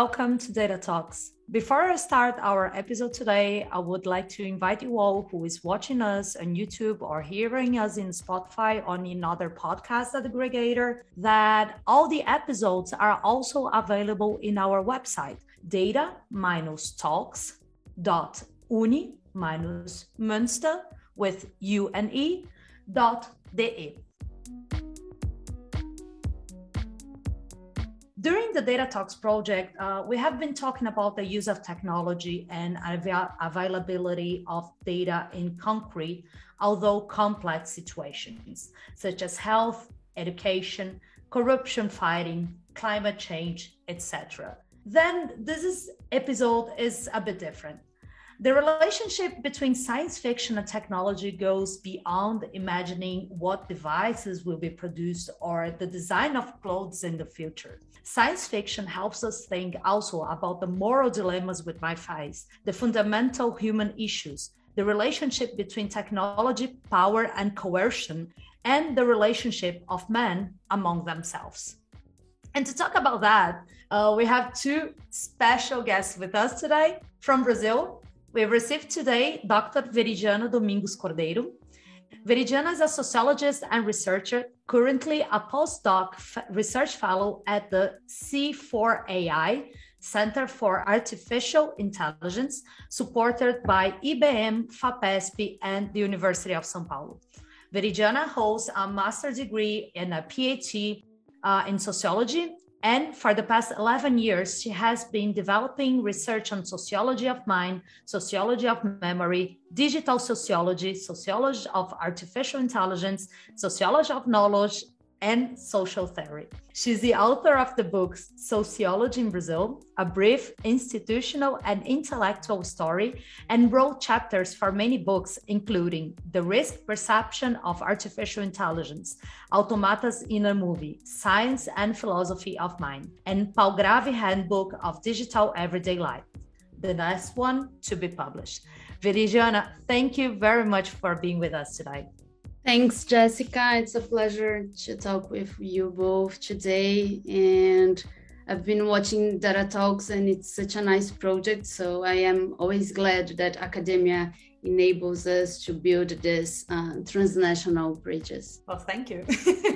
welcome to Data Talks. Before I start our episode today, I would like to invite you all who is watching us on YouTube or hearing us in Spotify or in other podcast aggregator that all the episodes are also available in our website, data-talks.uni-münster with U-N-E dot de. During the Data Talks project, uh, we have been talking about the use of technology and av- availability of data in concrete, although complex situations, such as health, education, corruption fighting, climate change, etc. Then this is, episode is a bit different. The relationship between science fiction and technology goes beyond imagining what devices will be produced or the design of clothes in the future. Science fiction helps us think also about the moral dilemmas we might face, the fundamental human issues, the relationship between technology, power, and coercion, and the relationship of men among themselves. And to talk about that, uh, we have two special guests with us today from Brazil. We have received today Dr. Veridiana Domingos Cordeiro. Veridiana is a sociologist and researcher currently a postdoc research fellow at the C4AI Center for Artificial Intelligence, supported by IBM, FAPESP, and the University of São Paulo. Veridiana holds a master's degree and a PhD uh, in sociology and for the past 11 years, she has been developing research on sociology of mind, sociology of memory, digital sociology, sociology of artificial intelligence, sociology of knowledge, and social theory. She's the author of the books Sociology in Brazil, a brief institutional and intellectual story, and wrote chapters for many books, including The Risk Perception of Artificial Intelligence, Automatas in a Movie, Science and Philosophy of Mind, and Paul Palgrave Handbook of Digital Everyday Life, the last one to be published. Veridiana, thank you very much for being with us today. Thanks, Jessica. It's a pleasure to talk with you both today. And I've been watching Data Talks, and it's such a nice project. So I am always glad that academia enables us to build these uh, transnational bridges. Well, thank you.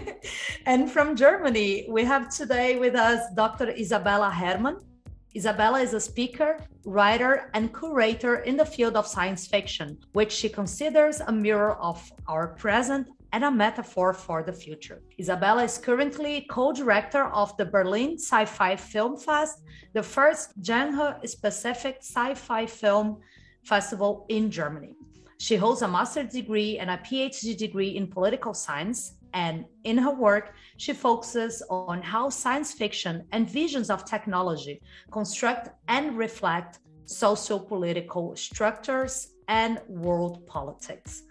and from Germany, we have today with us Dr. Isabella Hermann. Isabella is a speaker, writer, and curator in the field of science fiction, which she considers a mirror of our present and a metaphor for the future. Isabella is currently co director of the Berlin Sci Fi Film Fest, the first genre specific sci fi film festival in Germany. She holds a master's degree and a PhD degree in political science and in her work, she focuses on how science fiction and visions of technology construct and reflect socio-political structures and world politics.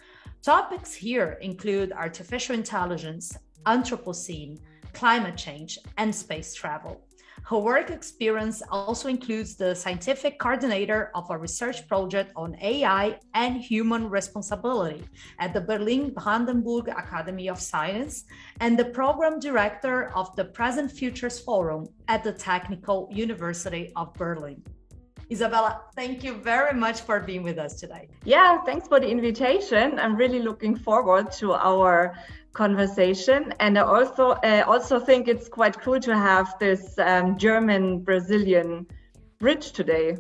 Topics here include artificial intelligence, Anthropocene, climate change, and space travel. Her work experience also includes the scientific coordinator of a research project on AI and human responsibility at the Berlin Brandenburg Academy of Science and the program director of the Present Futures Forum at the Technical University of Berlin. Isabella, thank you very much for being with us today. Yeah, thanks for the invitation. I'm really looking forward to our conversation. And I also uh, also think it's quite cool to have this um, German Brazilian bridge today.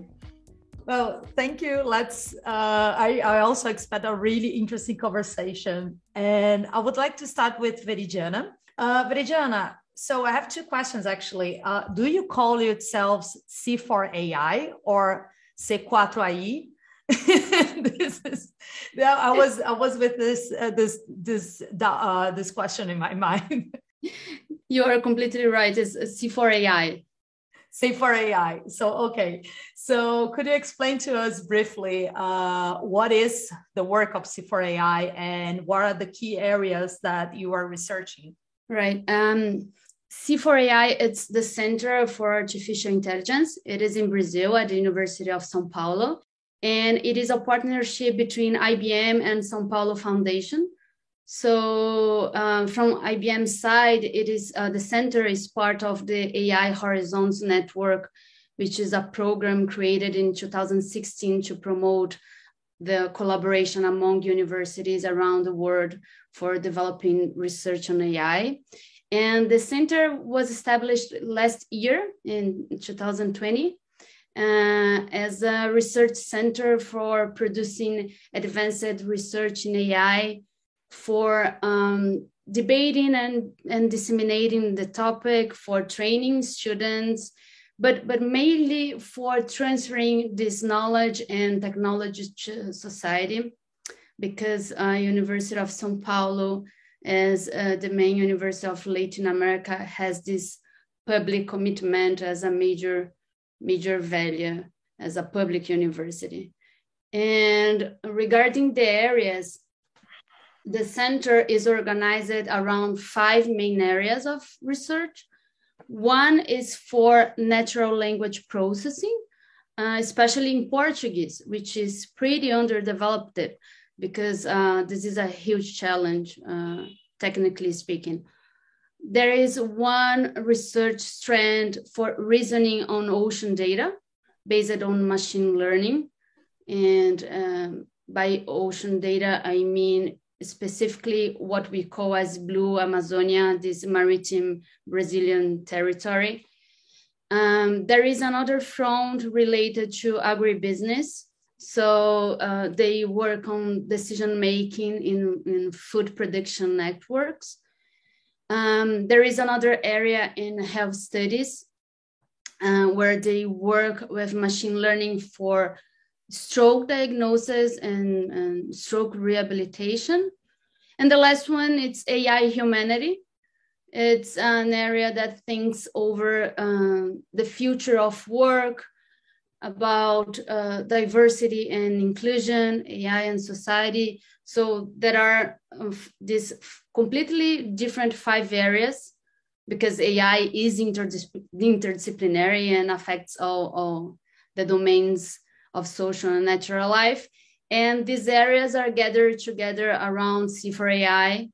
Well, thank you. Let's. Uh, I, I also expect a really interesting conversation, and I would like to start with Veridiana. Uh, Veridiana, so I have two questions actually. Uh, do you call yourselves C4AI or C4AI? this is yeah i was i was with this uh, this this uh, this question in my mind. You are completely right. It's c4ai c4ai so okay. So could you explain to us briefly uh, what is the work of c4ai and what are the key areas that you are researching? Right. Um, C4AI, it's the Center for Artificial Intelligence. It is in Brazil at the University of São Paulo and it is a partnership between IBM and São Paulo Foundation. So um, from IBM's side, it is uh, the center is part of the AI Horizons network, which is a program created in 2016 to promote the collaboration among universities around the world for developing research on AI. And the center was established last year in 2020 uh, as a research center for producing advanced research in AI for um, debating and, and disseminating the topic, for training students, but, but mainly for transferring this knowledge and technology to society because uh, University of São Paulo as uh, the main university of Latin America has this public commitment as a major major value as a public university. And regarding the areas, the center is organized around five main areas of research. One is for natural language processing, uh, especially in Portuguese, which is pretty underdeveloped because uh, this is a huge challenge, uh, technically speaking. There is one research strand for reasoning on ocean data based on machine learning. And um, by ocean data, I mean specifically what we call as Blue Amazonia, this maritime Brazilian territory. Um, there is another front related to agribusiness. So uh, they work on decision making in, in food production networks. Um, there is another area in health studies uh, where they work with machine learning for stroke diagnosis and, and, stroke rehabilitation. And the last one, it's AI humanity. It's an area that thinks over um, the future of work, about uh, diversity and inclusion, AI and society. So there are uh, these completely different five areas because AI is interdisciplinary and affects all, all the domains of social and natural life. And these areas are gathered together around C4AI.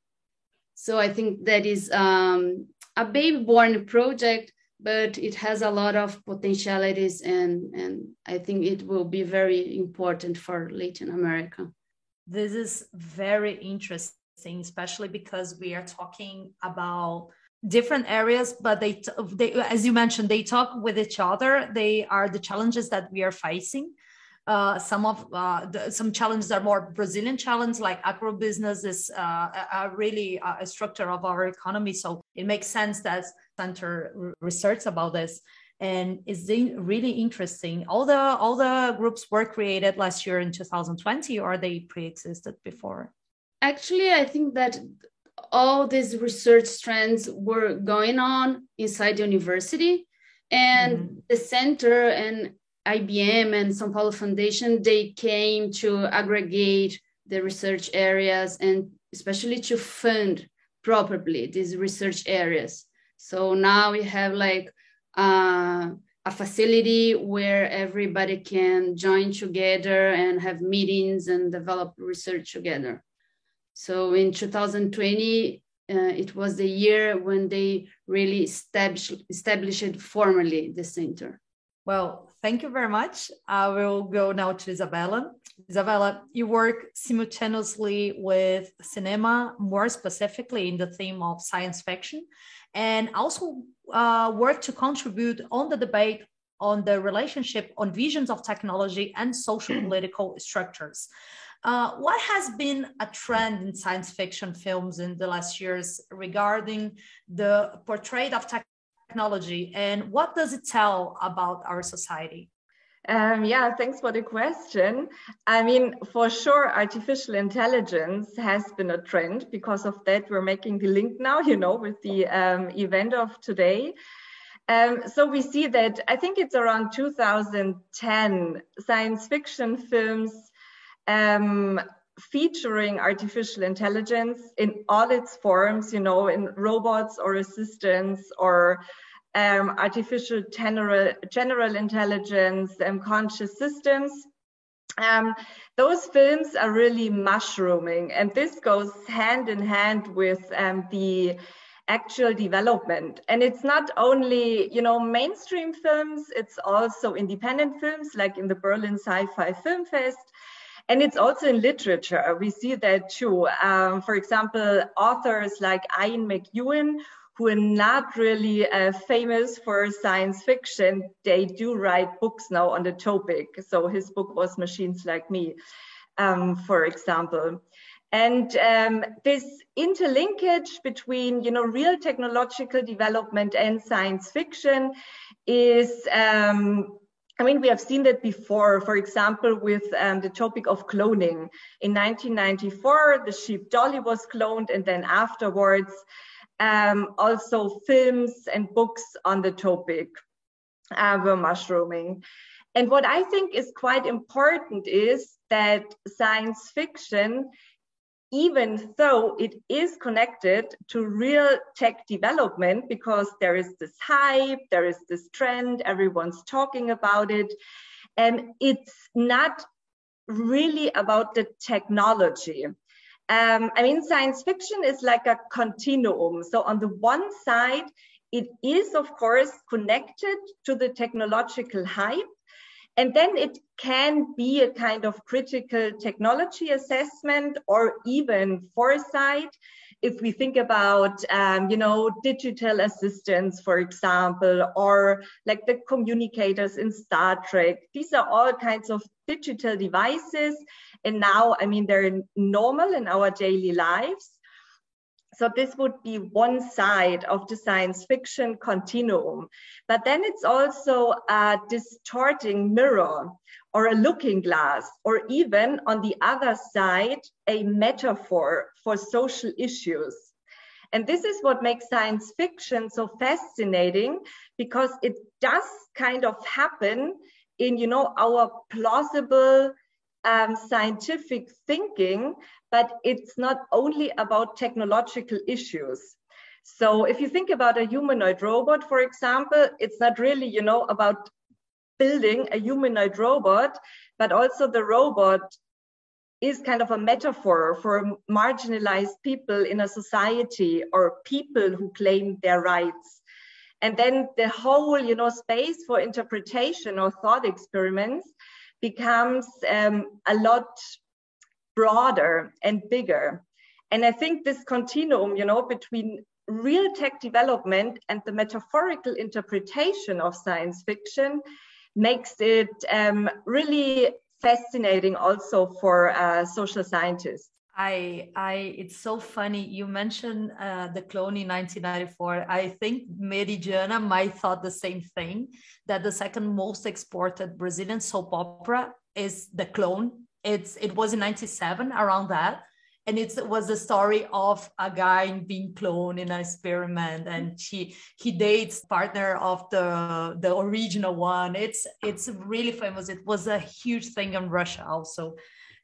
So I think that is um, a baby born project but it has a lot of potentialities and, and I think it will be very important for Latin America. This is very interesting, especially because we are talking about different areas but they, they as you mentioned they talk with each other they are the challenges that we are facing uh, some of uh, the, some challenges are more Brazilian challenges, like agribusiness is uh, a, a really uh, a structure of our economy. So it makes sense that center research about this and it's really interesting. All the all the groups were created last year in 2020 or they pre-existed before? Actually i think that all these research trends were going on inside the university and mm-hmm. the center and ibm and sao paulo foundation they came to aggregate the research areas and especially to fund properly these research areas so now we have like uh, a facility where everybody can join together and have meetings and develop research together. So in 2020, uh, it was the year when they really established, established formally the center. Well, thank you very much. I will go now to Isabella. Isabella, you work simultaneously with cinema, more specifically in the theme of science fiction, and also uh, work to contribute on the debate on the relationship on visions of technology and social political structures. Uh, what has been a trend in science fiction films in the last years regarding the portrayal of technology and what does it tell about our society? Um, yeah, thanks for the question. I mean, for sure, artificial intelligence has been a trend. Because of that, we're making the link now, you know, with the um, event of today. Um, so we see that I think it's around 2010 science fiction films um, featuring artificial intelligence in all its forms, you know, in robots or assistants or um, artificial general, general intelligence, and conscious systems. Um, those films are really mushrooming, and this goes hand in hand with um, the actual development. And it's not only, you know, mainstream films, it's also independent films like in the Berlin Sci-Fi Film Fest. And it's also in literature. We see that too. Um, for example, authors like Ian McEwan, who are not really uh, famous for science fiction, they do write books now on the topic. So his book was Machines Like Me, um, for example. And um, this interlinkage between, you know, real technological development and science fiction is, um, I mean, we have seen that before, for example, with um, the topic of cloning. In 1994, the sheep Dolly was cloned, and then afterwards, um, also films and books on the topic uh, were mushrooming. And what I think is quite important is that science fiction even though it is connected to real tech development because there is this hype, there is this trend, everyone's talking about it. And it's not really about the technology. Um, I mean, science fiction is like a continuum. So, on the one side, it is, of course, connected to the technological hype. And then it can be a kind of critical technology assessment or even foresight. If we think about, um, you know, digital assistants, for example, or like the communicators in Star Trek, these are all kinds of digital devices. And now, I mean, they're normal in our daily lives. So this would be one side of the science fiction continuum. But then it's also a distorting mirror or a looking glass, or even on the other side, a metaphor for social issues. And this is what makes science fiction so fascinating because it does kind of happen in, you know, our plausible um, scientific thinking, but it's not only about technological issues. So if you think about a humanoid robot, for example, it's not really, you know, about building a humanoid robot, but also the robot is kind of a metaphor for marginalized people in a society or people who claim their rights. And then the whole, you know, space for interpretation or thought experiments becomes um, a lot broader and bigger. And I think this continuum, you know, between real tech development and the metaphorical interpretation of science fiction makes it um, really fascinating also for uh, social scientists. I, I, it's so funny. You mentioned uh, the clone in 1994. I think Veridiana might thought the same thing that the second most exported Brazilian soap opera is the clone. It's it was in 97 around that, and it was the story of a guy being cloned in an experiment, and she he dates partner of the the original one. It's it's really famous. It was a huge thing in Russia also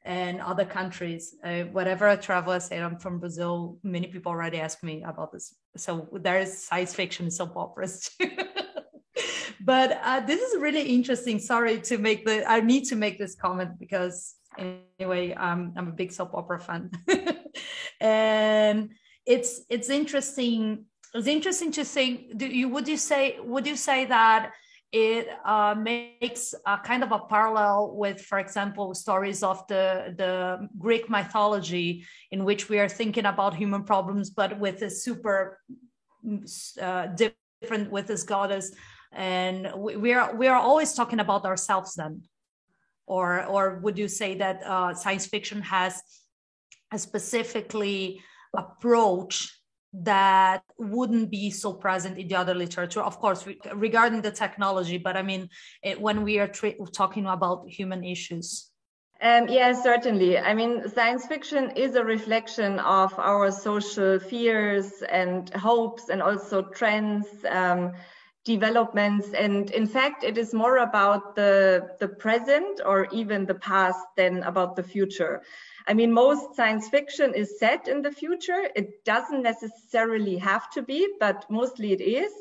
and other countries. Uh, whatever I travel, I say I'm from Brazil. Many people already ask me about this. So there is science fiction soap operas too. but uh, this is really interesting. Sorry to make the, I need to make this comment because anyway, um, I'm a big soap opera fan. and it's, it's interesting. It's interesting to think, do you, would you say, would you say that it uh, makes a kind of a parallel with, for example, stories of the, the Greek mythology, in which we are thinking about human problems, but with a super uh, different with this goddess. And we, we, are we are always talking about ourselves then, or or would you say that uh, science fiction has a specifically approach that wouldn't be so present in the other literature of course regarding the technology but i mean it, when we are talking about human issues um, yes, certainly. I mean, science fiction is a reflection of our social fears and hopes and also trends, um, developments. And in fact, it is more about the, the present or even the past than about the future. I mean, most science fiction is set in the future. It doesn't necessarily have to be, but mostly it is.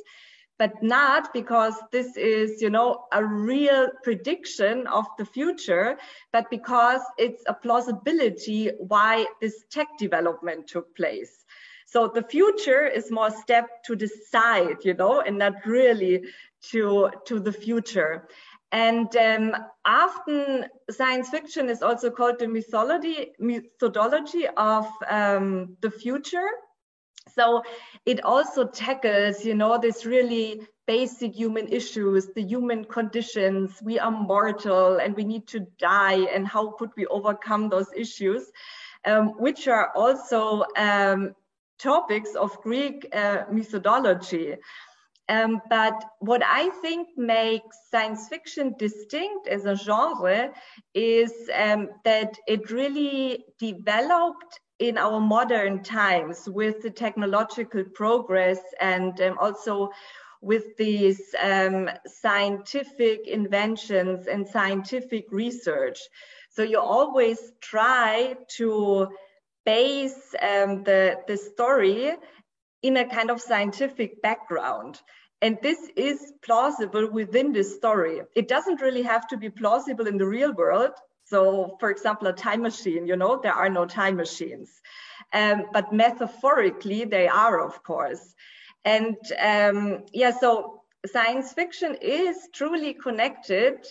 But not because this is, you know, a real prediction of the future, but because it's a plausibility why this tech development took place. So the future is more step to decide, you know, and not really to, to the future. And um, often science fiction is also called the mythology, methodology of um, the future. So it also tackles, you know, this really basic human issues, the human conditions. We are mortal and we need to die. And how could we overcome those issues? Um, which are also um, topics of Greek uh, methodology. Um, but what I think makes science fiction distinct as a genre is um, that it really developed in our modern times with the technological progress and um, also with these um, scientific inventions and scientific research. So you always try to base um, the, the story in a kind of scientific background. And this is plausible within the story. It doesn't really have to be plausible in the real world. So, for example, a time machine, you know, there are no time machines. Um, but metaphorically, they are, of course. And um, yeah, so science fiction is truly connected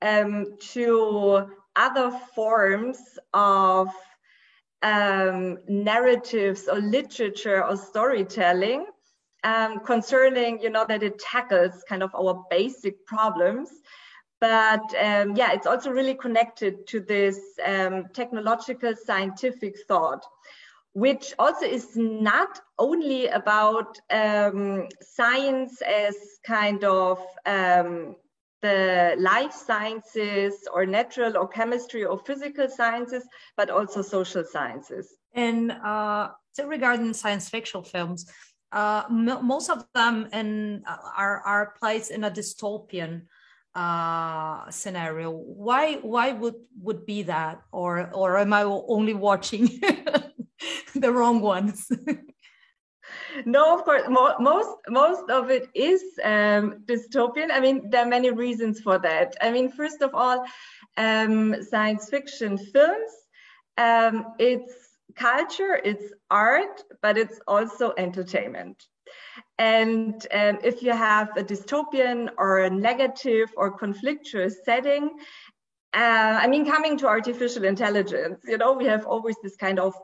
um, to other forms of um, narratives or literature or storytelling um, concerning, you know, that it tackles kind of our basic problems. But um, yeah, it's also really connected to this um, technological scientific thought, which also is not only about um, science as kind of um, the life sciences or natural or chemistry or physical sciences, but also social sciences. And uh, so regarding science fiction films, uh, most of them in, uh, are, are placed in a dystopian uh, scenario. Why why would would be that, or or am I only watching the wrong ones? no, of course, mo most most of it is um, dystopian. I mean, there are many reasons for that. I mean, first of all, um, science fiction films. Um, it's culture, it's art, but it's also entertainment. And um, if you have a dystopian or a negative or conflictuous setting, uh, I mean, coming to artificial intelligence, you know, we have always this kind of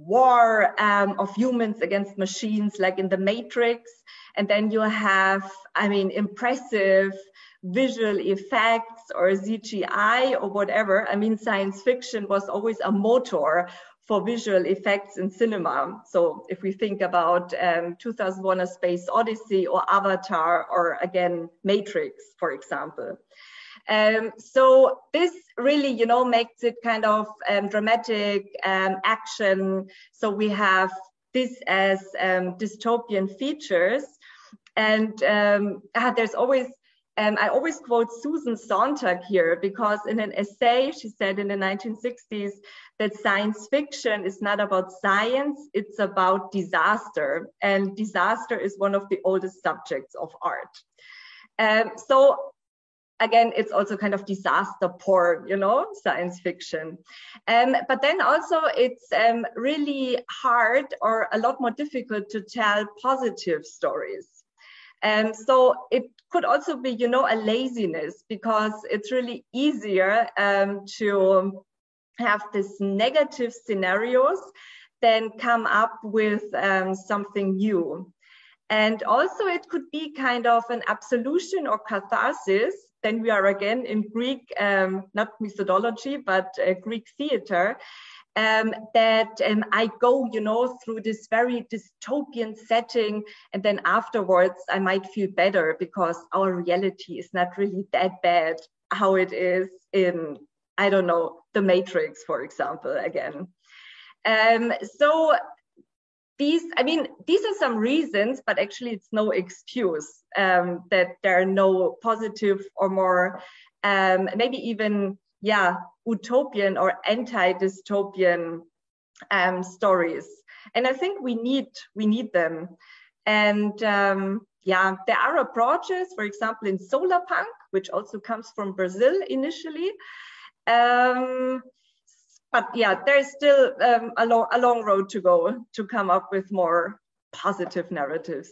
war um, of humans against machines, like in the Matrix. And then you have, I mean, impressive visual effects or CGI or whatever. I mean, science fiction was always a motor for visual effects in cinema. So if we think about um, 2001 A Space Odyssey or Avatar or again, Matrix, for example. Um, so this really, you know, makes it kind of um, dramatic um, action. So we have this as um, dystopian features. And um, ah, there's always, um, I always quote Susan Sontag here because in an essay, she said in the 1960s that science fiction is not about science, it's about disaster. And disaster is one of the oldest subjects of art. Um, so again, it's also kind of disaster porn, you know, science fiction. Um, but then also it's um, really hard or a lot more difficult to tell positive stories. Um, so it could also be, you know, a laziness because it's really easier um, to have these negative scenarios than come up with um, something new. And also it could be kind of an absolution or catharsis then we are again in Greek, um, not methodology, but uh, Greek theater. Um, that um, I go, you know, through this very dystopian setting, and then afterwards I might feel better because our reality is not really that bad how it is in, I don't know, The Matrix, for example, again. Um, so these, I mean, these are some reasons, but actually it's no excuse um, that there are no positive or more, um, maybe even, yeah, utopian or anti-dystopian um, stories. And I think we need, we need them. And um, yeah, there are approaches, for example, in solar punk, which also comes from Brazil initially. But yeah, there's still um, a, long, a long road to go to come up with more positive narratives.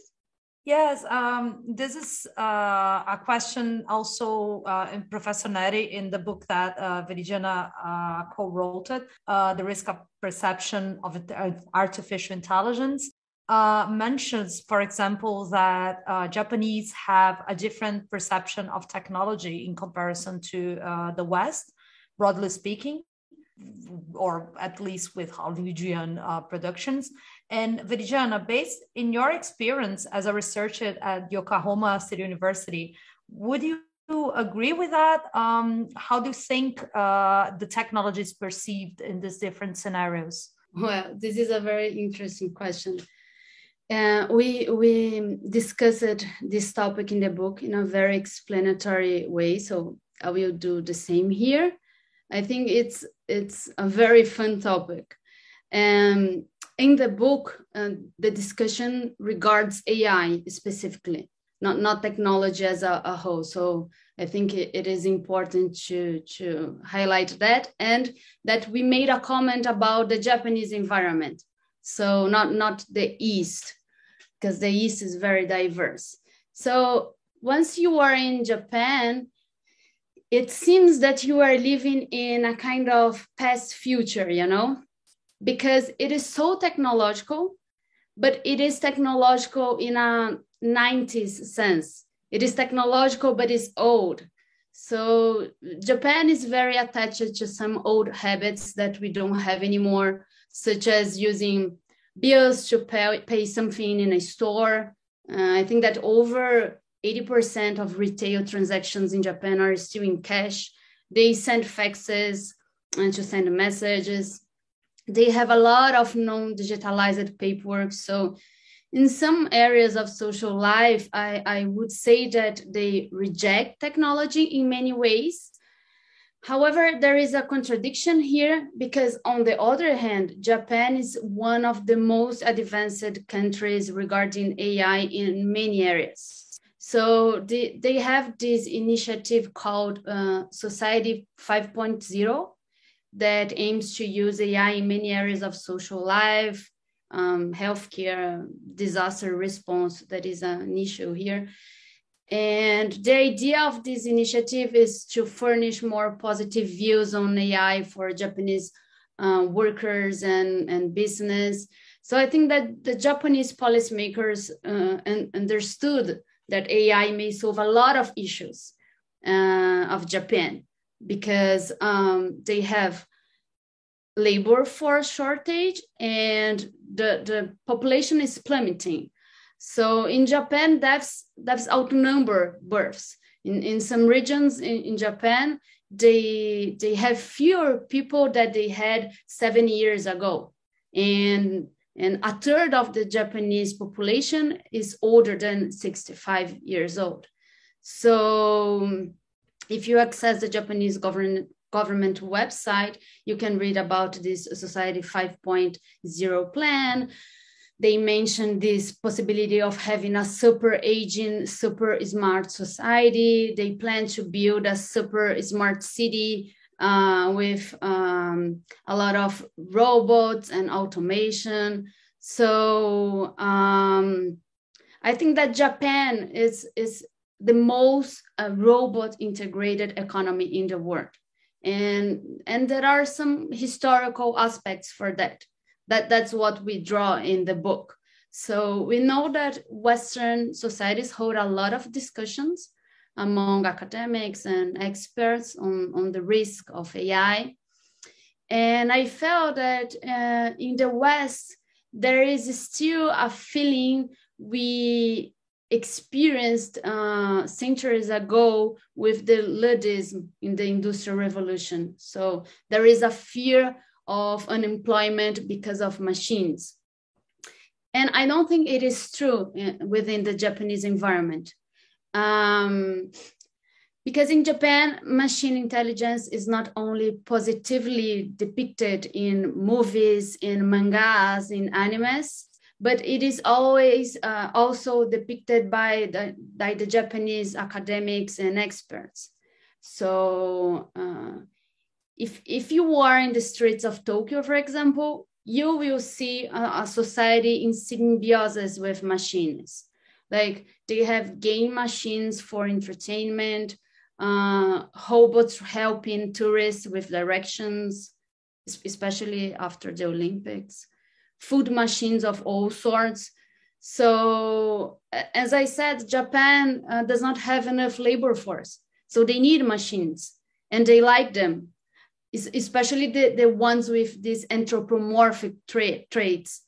Yes, um, this is uh, a question also uh, in Professor Neri in the book that uh, Veridiana uh, co-wrote, uh, The Risk of Perception of Artificial Intelligence, uh, mentions, for example, that uh, Japanese have a different perception of technology in comparison to the West, broadly speaking or at least with Hollywoodian uh, productions. And Veridiana, based in your experience as a researcher at Yokohama State University, would you agree with that? Um, how do you think uh, the technology is perceived in these different scenarios? Well, this is a very interesting question. Uh, we we discussed this topic in the book in a very explanatory way, so I will do the same here. I think it's it's a very fun topic. And in the book, uh, the discussion regards AI specifically, not, not technology as a, a whole. So I think it, it is important to, to highlight that and that we made a comment about the Japanese environment. So not, not the East, because the East is very diverse. So once you are in Japan, it seems that you are living in a kind of past future, you know, because it is so technological, but it is technological in a 90s sense. It is technological, but it's old. So Japan is very attached to some old habits that we don't have anymore, such as using bills to pay, pay something in a store. Uh, I think that over 80% of retail transactions in Japan are still in cash. They send faxes and to send messages. They have a lot of non-digitalized paperwork. So in some areas of social life, I, I would say that they reject technology in many ways. However, there is a contradiction here because, on the other hand, Japan is one of the most advanced countries regarding AI in many areas. So they, they have this initiative called uh, Society 5.0 that aims to use AI in many areas of social life, um, healthcare, disaster response, that is an issue here. And the idea of this initiative is to furnish more positive views on AI for Japanese uh, workers and, and business. So I think that the Japanese policymakers uh, understood that AI may solve a lot of issues uh, of Japan because um, they have labor force shortage and the, the population is plummeting. So in Japan, that's that's outnumber births. In, in some regions in, in Japan, they they have fewer people that they had seven years ago. And and a third of the Japanese population is older than 65 years old. So um, if you access the Japanese government government website, you can read about this Society 5.0 plan. They mention this possibility of having a super aging, super smart society. They plan to build a super smart city uh, with um, a lot of robots and automation. So um, I think that Japan is, is the most uh, robot integrated economy in the world. And, and there are some historical aspects for that. that. That's what we draw in the book. So we know that Western societies hold a lot of discussions among academics and experts on, on the risk of AI. And I felt that uh, in the West, there is still a feeling we experienced uh, centuries ago with the Luddism in the Industrial Revolution. So there is a fear of unemployment because of machines. And I don't think it is true uh, within the Japanese environment. Um, because in Japan, machine intelligence is not only positively depicted in movies, in mangas, in animes, but it is always uh, also depicted by the, by the Japanese academics and experts. So uh, if if you are in the streets of Tokyo, for example, you will see a, a society in symbiosis with machines. Like they have game machines for entertainment, uh, robots helping tourists with directions, especially after the Olympics, food machines of all sorts. So, as I said, Japan uh, does not have enough labor force. So they need machines and they like them, especially the, the ones with these anthropomorphic tra- traits.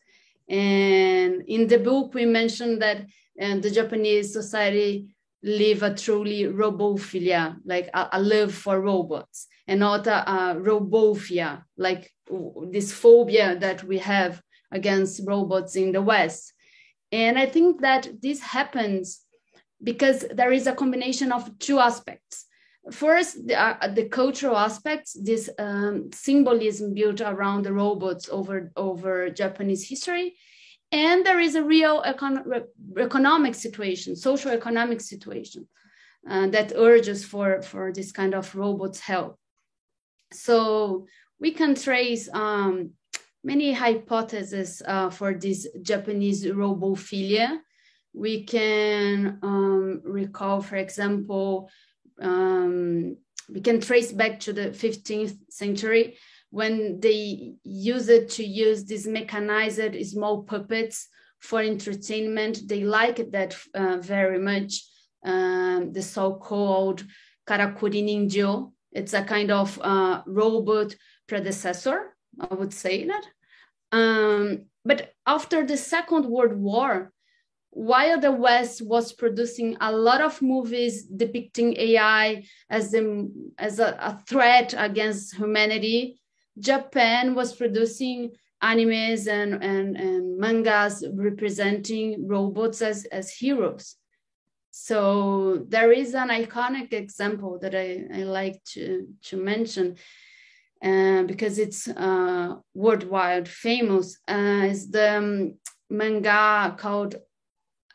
And in the book, we mentioned that uh, the Japanese society live a truly robophilia, like a, a love for robots, and not a, a robophia, like this phobia that we have against robots in the West. And I think that this happens because there is a combination of two aspects. First, the, uh, the cultural aspects, this um, symbolism built around the robots over, over Japanese history. And there is a real econ- economic situation, social economic situation uh, that urges for, for this kind of robots help. So we can trace um, many hypotheses uh, for this Japanese robophilia. We can um, recall, for example, um, we can trace back to the 15th century when they used it to use these mechanized small puppets for entertainment. They liked that uh, very much. Um, the so-called karakuri ningyo. It's a kind of uh, robot predecessor, I would say that. Um, but after the Second World War, while the West was producing a lot of movies depicting AI as, a, as a, a threat against humanity, Japan was producing animes and, and, and mangas representing robots as, as heroes. So there is an iconic example that I, I like to, to mention uh, because it's uh, worldwide famous. Uh, is the um, manga called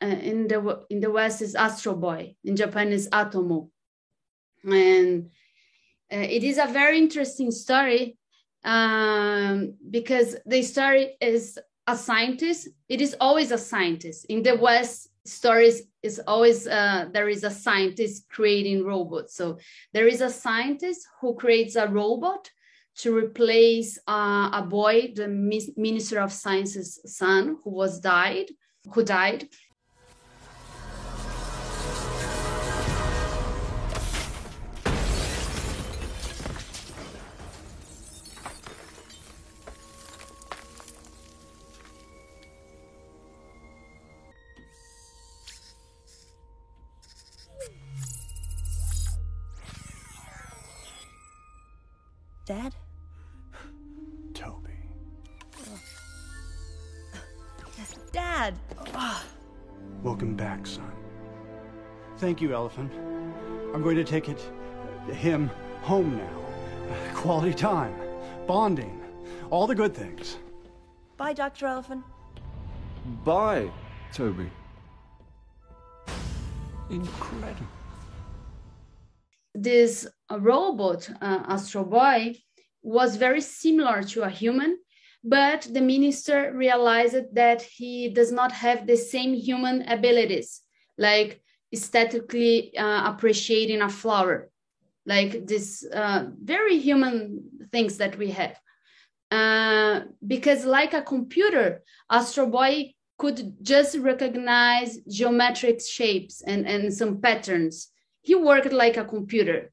uh, in the in the West is Astro Boy. In Japan is Atomo, and uh, it is a very interesting story um, because the story is a scientist. It is always a scientist. In the West, stories is always uh, there is a scientist creating robots. So there is a scientist who creates a robot to replace uh, a boy, the Minister of Science's son, who was died, who died, Thank you, Elefun. I'm going to take it, him, home now. Quality time, bonding, all the good things. Bye, Dr. Elefun. Bye, Toby. Incredible this robot, uh, Astro Boy, was very similar to a human, but the minister realized that he does not have the same human abilities, like aesthetically uh, appreciating a flower, like this uh, very human things that we have. Uh, because like a computer, Astro Boy could just recognize geometric shapes and, and some patterns he worked like a computer.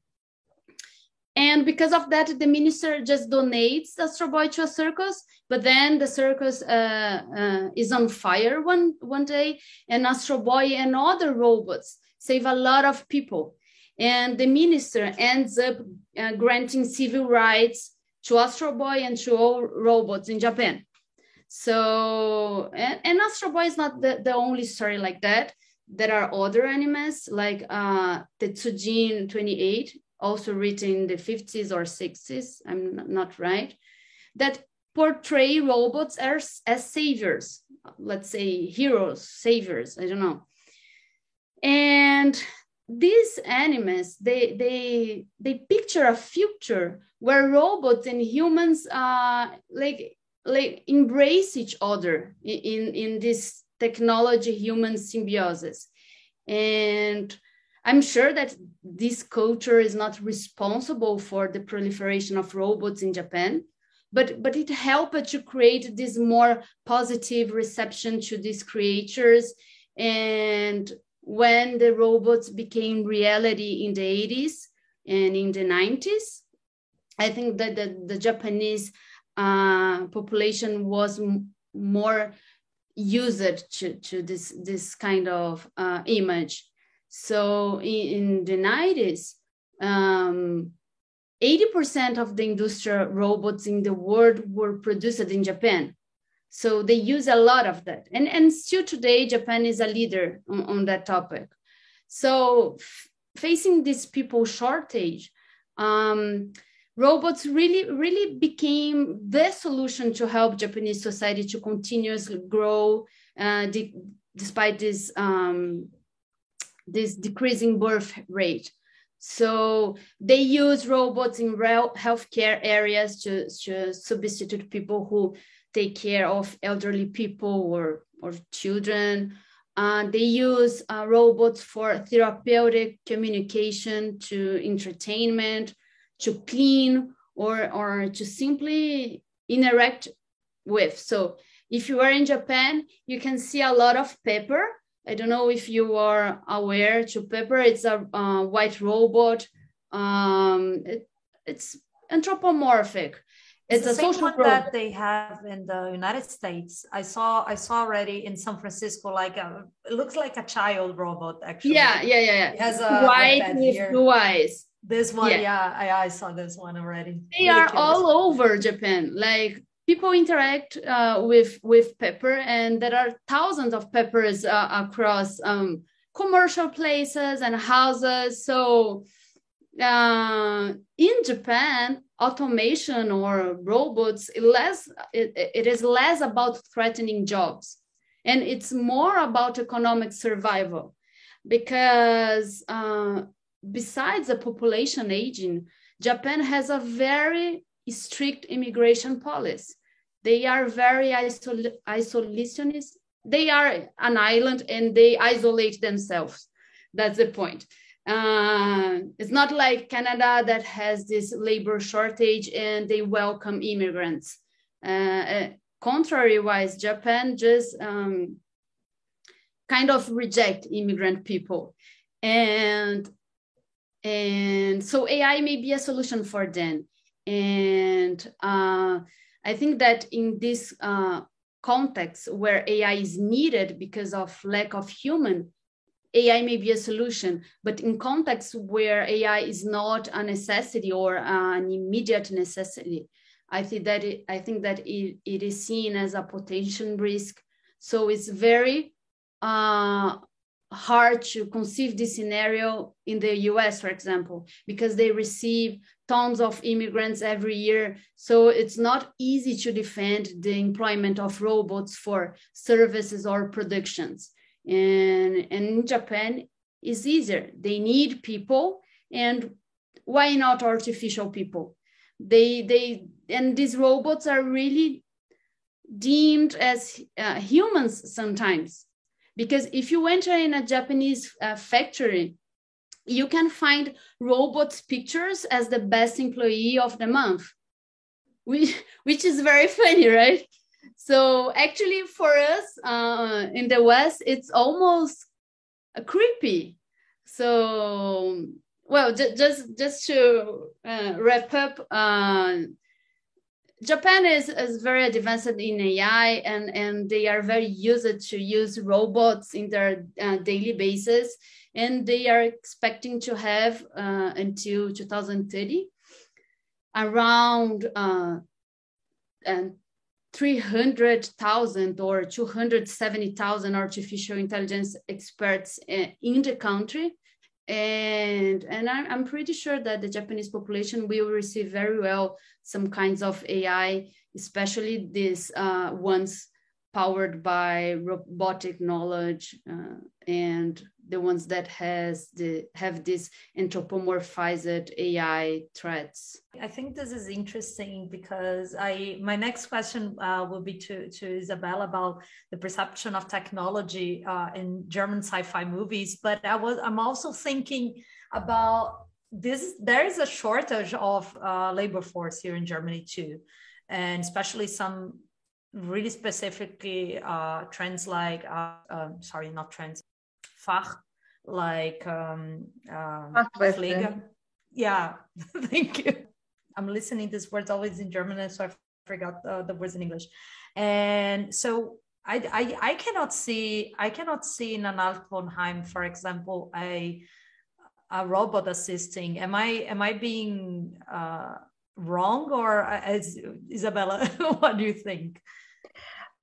And because of that, the minister just donates Astro Boy to a circus, but then the circus uh, uh, is on fire one, one day, and Astro Boy and other robots save a lot of people. And the minister ends up uh, granting civil rights to Astro Boy and to all robots in Japan. So, and, and Astro Boy is not the, the only story like that there are other animes like uh, Tetsujin 28, also written in the 50s or 60s, I'm not right, that portray robots as, as saviors, let's say heroes, saviors, I don't know. And these animes they they they picture a future where robots and humans uh like like embrace each other in in this technology human symbiosis and i'm sure that this culture is not responsible for the proliferation of robots in japan but but it helped to create this more positive reception to these creatures. And when the robots became reality in the 80s and in the 90s i think that the, the japanese uh, population was more used to, to this this kind of uh, image so in, in the 90s um, 80% of the industrial robots in the world were produced in Japan. So they use a lot of that. And, and still today, Japan is a leader on, on that topic. So facing this people shortage, um, robots really, really became the solution to help Japanese society to continuously grow uh, de- despite this, um, this decreasing birth rate. So they use robots in real healthcare areas to, to substitute people who take care of elderly people or, or children. Uh, they use uh, robots for therapeutic communication, to entertainment, to clean, or, or to simply interact with. So if you are in Japan, you can see a lot of pepper. I don't know if you are aware to pepper. It's a uh, white robot. Um, it, it's anthropomorphic it's, it's the same one that they have in the United States. I saw I saw already in San Francisco like a it looks like a child robot actually. Yeah, yeah, yeah, yeah. It has a white with here. blue eyes. This one, yeah, yeah I, I, saw this one already. They really are curious. all over Japan. Like people interact uh, with with pepper, and there are thousands of peppers uh, across um, commercial places and houses. So uh, in Japan, automation or robots less it, it is less about threatening jobs and it's more about economic survival because uh, besides the population aging japan has a very strict immigration policy they are very isol- isolationist they are an island and they isolate themselves that's the point uh, it's not like Canada that has this labor shortage and they welcome immigrants. Uh, uh, contrary wise, Japan just um, kind of reject immigrant people. And, and so AI may be a solution for them. And uh, I think that in this uh, context where AI is needed because of lack of human AI may be a solution, but in contexts where AI is not a necessity or uh, an immediate necessity, I think that it, I think that it, it is seen as a potential risk. So it's very uh, hard to conceive this scenario in the US, for example, because they receive tons of immigrants every year. So it's not easy to defend the employment of robots for services or productions and, and in Japan it's easier. They need people, and why not artificial people? They they and these robots are really deemed as uh, humans sometimes because if you enter in a Japanese uh, factory, you can find robots pictures as the best employee of the month, which, which is very funny, right? So actually, for us uh, in the West, it's almost creepy. So well, just just to uh, wrap up, uh, Japan is, is very advanced in AI, and and they are very used to use robots in their uh, daily basis, and they are expecting to have uh, until 2030 around uh, and 300,000 or 270,000 artificial intelligence experts eh, in the country. And, and I'm pretty sure that the Japanese population will receive very well some kinds of AI, especially these uh, ones powered by robotic knowledge uh, and the ones that has the have this anthropomorphized AI threats. I think this is interesting because I my next question uh, will be to to Isabel about the perception of technology uh, in German sci-fi movies. But I was I'm also thinking about this. There is a shortage of uh, labor force here in Germany too, and especially some really specifically uh, trends like uh, um, sorry not trends Fach, like um, uh, Yeah, thank you. I'm listening these words always in German, so I forgot the, the words in English. And so I, I, I cannot see I cannot see in an Altenheim, for example, a a robot assisting. Am I am I being uh, wrong or as uh, Isabella? what do you think?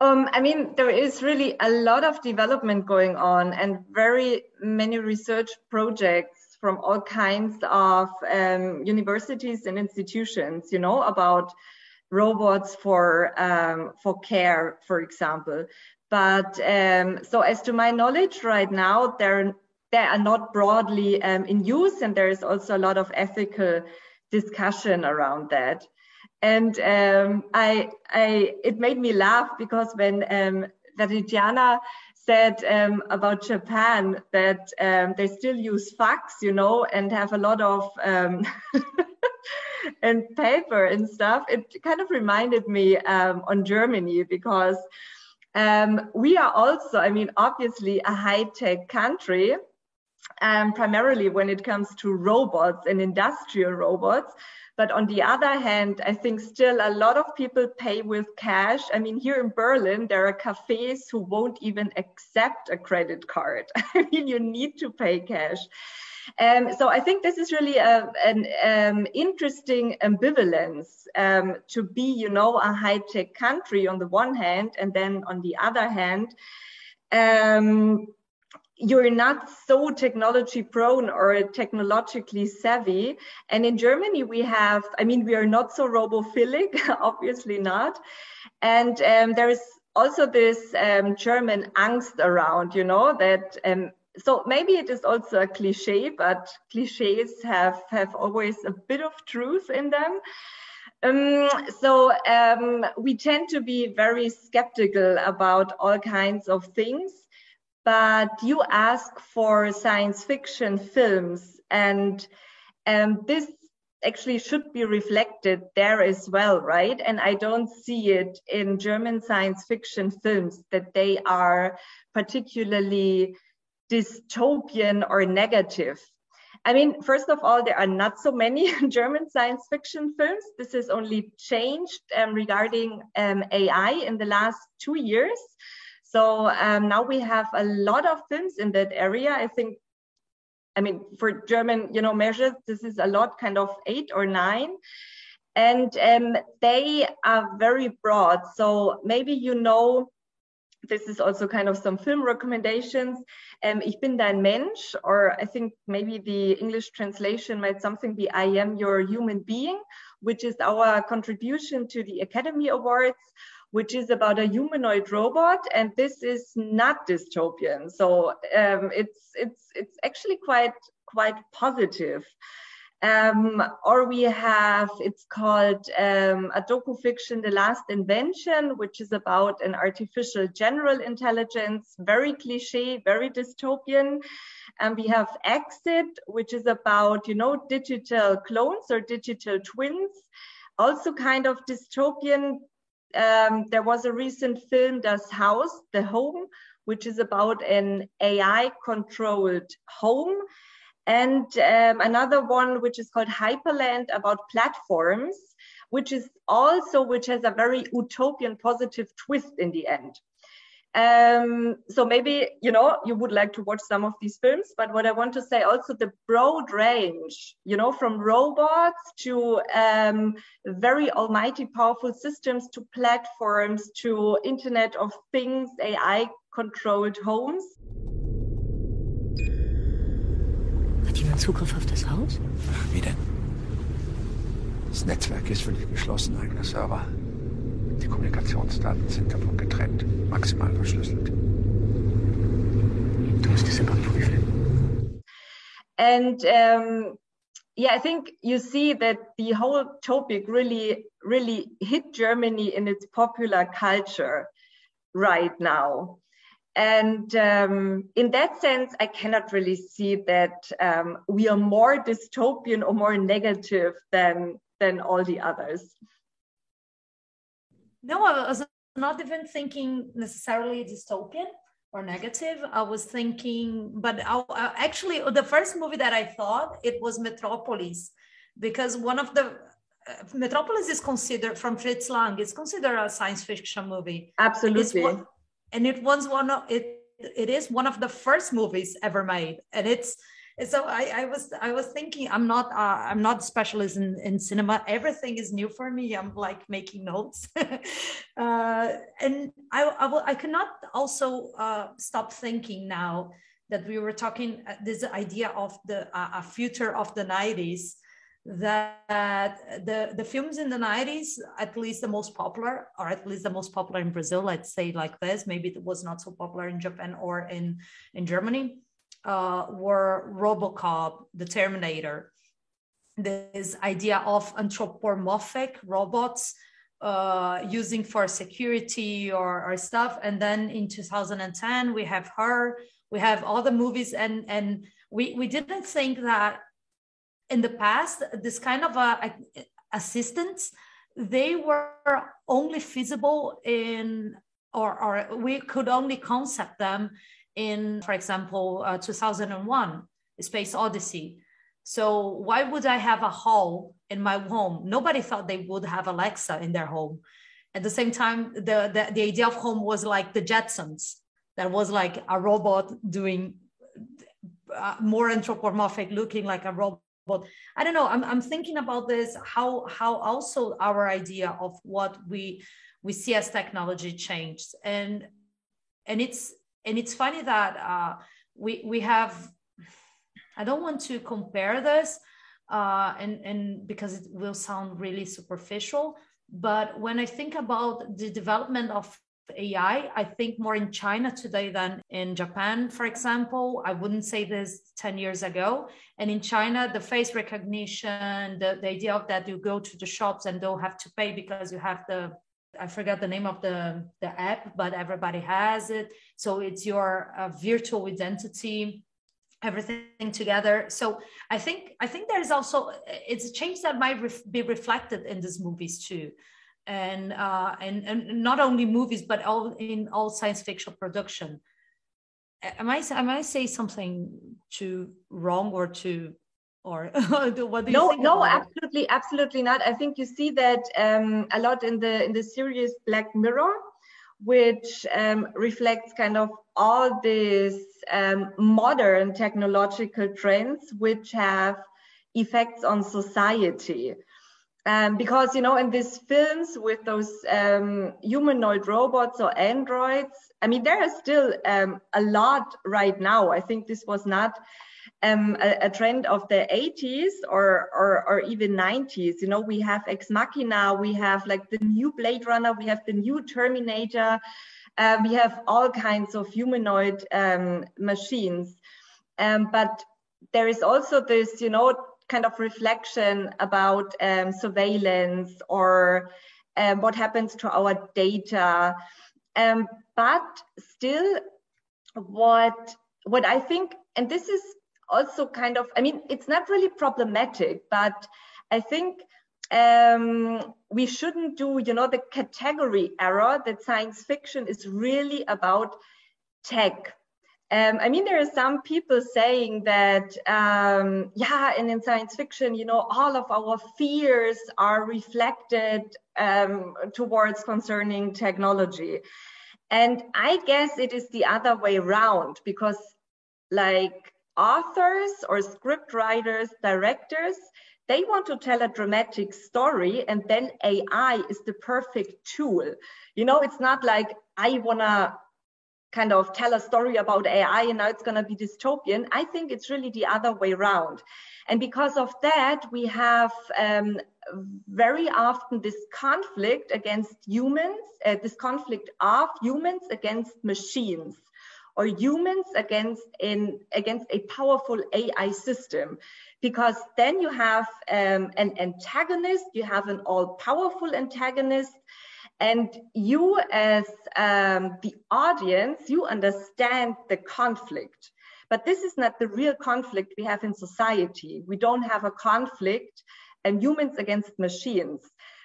Um, I mean, there is really a lot of development going on and very many research projects from all kinds of um, universities and institutions, you know, about robots for um, for care, for example. But um, so, as to my knowledge, right now they're they are not broadly um, in use, and there is also a lot of ethical discussion around that. And um, I, I, it made me laugh because when um, said um, about Japan that um, they still use fax, you know, and have a lot of um, and paper and stuff, it kind of reminded me um, on Germany because um, we are also, I mean, obviously a high-tech country, um, primarily when it comes to robots and industrial robots. But on the other hand, I think still a lot of people pay with cash. I mean, here in Berlin, there are cafes who won't even accept a credit card. I mean, you need to pay cash. Um, so I think this is really a, an um, interesting ambivalence um, to be, you know, a high-tech country on the one hand, and then on the other hand, um, you're not so technology prone or technologically savvy. And in Germany, we have, I mean, we are not so robophilic, obviously not. And um, there is also this um, German angst around, you know, that, um, so maybe it is also a cliche, but cliches have, have always a bit of truth in them. Um, so um, we tend to be very skeptical about all kinds of things but you ask for science fiction films and um, this actually should be reflected there as well, right? And I don't see it in German science fiction films that they are particularly dystopian or negative. I mean, first of all, there are not so many German science fiction films. This has only changed um, regarding um, AI in the last two years. So um, now we have a lot of films in that area. I think, I mean, for German, you know, measures, this is a lot, kind of eight or nine. And um, they are very broad. So maybe you know, this is also kind of some film recommendations. Um, ich bin dein Mensch, or I think maybe the English translation might something be I am your human being, which is our contribution to the Academy Awards which is about a humanoid robot, and this is not dystopian. So um, it's it's it's actually quite quite positive. Um, or we have it's called um, a docu fiction, The Last Invention, which is about an artificial general intelligence, very cliche, very dystopian. And we have Exit, which is about you know digital clones or digital twins also kind of dystopian um, there was a recent film, Das Haus, The Home, which is about an AI controlled home. And um, another one, which is called Hyperland, about platforms, which is also, which has a very utopian positive twist in the end. Um, so maybe, you know, you would like to watch some of these films, but what I want to say also the broad range, you know, from robots to um, very almighty powerful systems to platforms to Internet of Things, AI controlled homes. Hat jemand Zugriff auf das Haus? Wie denn? Das Netzwerk ist für dich geschlossen, eigener Server. Die Kommunikationsdaten sind davon getrennt, maximal verschlüsselt. Du musst. And um, yeah, I think you see that the whole topic really, really hit Germany in its popular culture right now. And um, in that sense, I cannot really see that um, we are more dystopian or more negative than than all the others. No, I was not even thinking necessarily dystopian or negative. I was thinking, but I, I, actually, the first movie that I thought it was Metropolis, because one of the uh, Metropolis is considered from Fritz Lang. It's considered a science fiction movie. Absolutely and it was one of it it is one of the first movies ever made and it's so I, I was I was thinking I'm not uh, I'm not specialist in, in cinema. Everything is new for me. I'm like making notes, uh, and I I, will, I cannot also uh, stop thinking now that we were talking uh, this idea of the uh, future of the 90s that the the films in the 90s at least the most popular or at least the most popular in brazil let's say like this maybe it was not so popular in japan or in in germany uh, were robocop the terminator this idea of anthropomorphic robots uh, using for security or, or stuff. And then in 2010 we have her. We have all the movies. And and we we didn't think that in the past, this kind of uh, assistants, they were only feasible in, or, or we could only concept them in, for example, uh, 2001, Space Odyssey. So why would I have a Hal in my home? Nobody thought they would have Alexa in their home. At the same time, the, the, the idea of home was like the Jetsons. That was like a robot doing uh, more anthropomorphic, looking like a robot i don't know I'm, I'm thinking about this how how also our idea of what we we see as technology changed and and it's and it's funny that uh, we we have i don't want to compare this uh, and and because it will sound really superficial but when i think about the development of AI, I think more in China today than in Japan, for example. I wouldn't say this 10 years ago. And in China, the face recognition, the, the idea of that you go to the shops and don't have to pay because you have the I forgot the name of the, the app, but everybody has it. So it's your uh, virtual identity, everything together. So I think I think there's also it's a change that might ref- be reflected in these movies too and uh, and and not only movies but all in all science fiction production. Am I am I say something too wrong or too or what do you no think no absolutely it? absolutely not. I think you see that um, a lot in the in the series black mirror which um, reflects kind of all these um, modern technological trends which have effects on society. Um, because you know in these films with those um, humanoid robots or androids i mean there are still um, a lot right now. I think this was not um, a, a, trend of the 80s or, or, or even 90s you know we have ex machina we have like the new blade runner we have the new terminator uh, we have all kinds of humanoid um, machines um, but there is also this you know kind of reflection about um, surveillance or um, what happens to our data. Um, but still, what what I think, and this is also kind of, I mean, it's not really problematic, but I think um, we shouldn't do, you know, the category error that science fiction is really about tech um, I mean, there are some people saying that, um, yeah, and in science fiction, you know, all of our fears are reflected um, towards concerning technology. And I guess it is the other way around because, like, authors or script writers, directors, they want to tell a dramatic story, and then AI is the perfect tool. You know, it's not like I want to kind of tell a story about AI and now it's going to be dystopian. I think it's really the other way around. And because of that, we have um, very often this conflict against humans, uh, this conflict of humans against machines or humans against in against a powerful AI system because then you have um, an antagonist, you have an all-powerful antagonist, and you as um, the audience, you understand the conflict. But this is not the real conflict we have in society. We don't have a conflict and humans against machines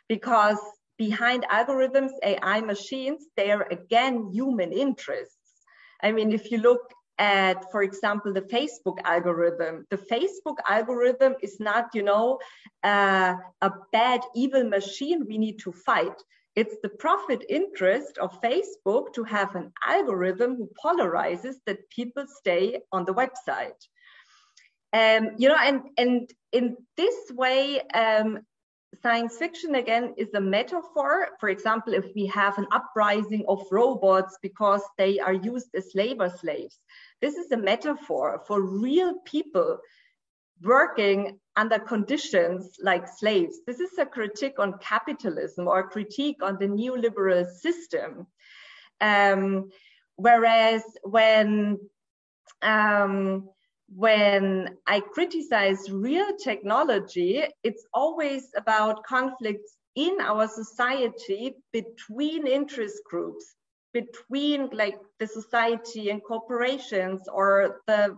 because behind algorithms, AI machines, they are again human interests. I mean, if you look at, for example, the Facebook algorithm, the Facebook algorithm is not, you know, uh, a bad, evil machine we need to fight. It's the profit interest of Facebook to have an algorithm who polarizes that people stay on the website. Um, you know, and, and in this way, um, science fiction again is a metaphor. For example, if we have an uprising of robots because they are used as labor slaves, this is a metaphor for real people working under conditions like slaves. This is a critique on capitalism or a critique on the neoliberal system. Um, whereas when um, when I criticize real technology, it's always about conflicts in our society between interest groups, between like the society and corporations or the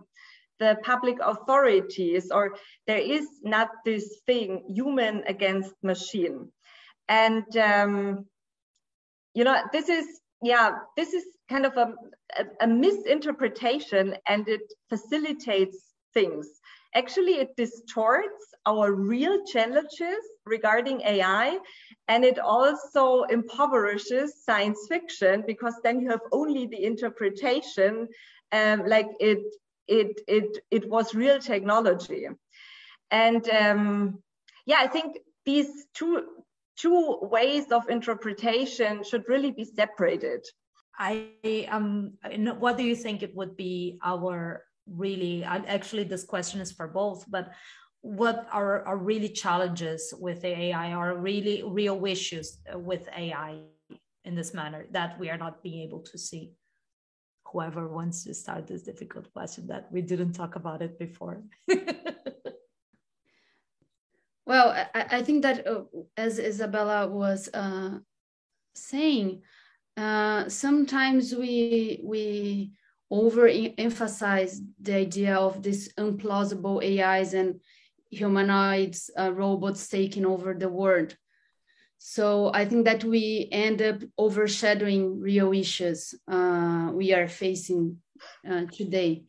the public authorities, or there is not this thing human against machine. And um, you know, this is yeah, this is kind of a, a, a misinterpretation and it facilitates things. Actually, it distorts our real challenges regarding AI and it also impoverishes science fiction because then you have only the interpretation um, like it it it it was real technology and um, yeah i think these two two ways of interpretation should really be separated. I um what do you think it would be our really actually this question is for both but what are, are really challenges with AI are really real issues with AI in this manner that we are not being able to see? Whoever wants to start this difficult question that we didn't talk about it before. Well, I, I think that uh, as Isabella was uh, saying, uh, sometimes we we overemphasize the idea of these implausible AIs and humanoids, uh, robots taking over the world. So I think that we end up overshadowing real issues uh, we are facing uh, today.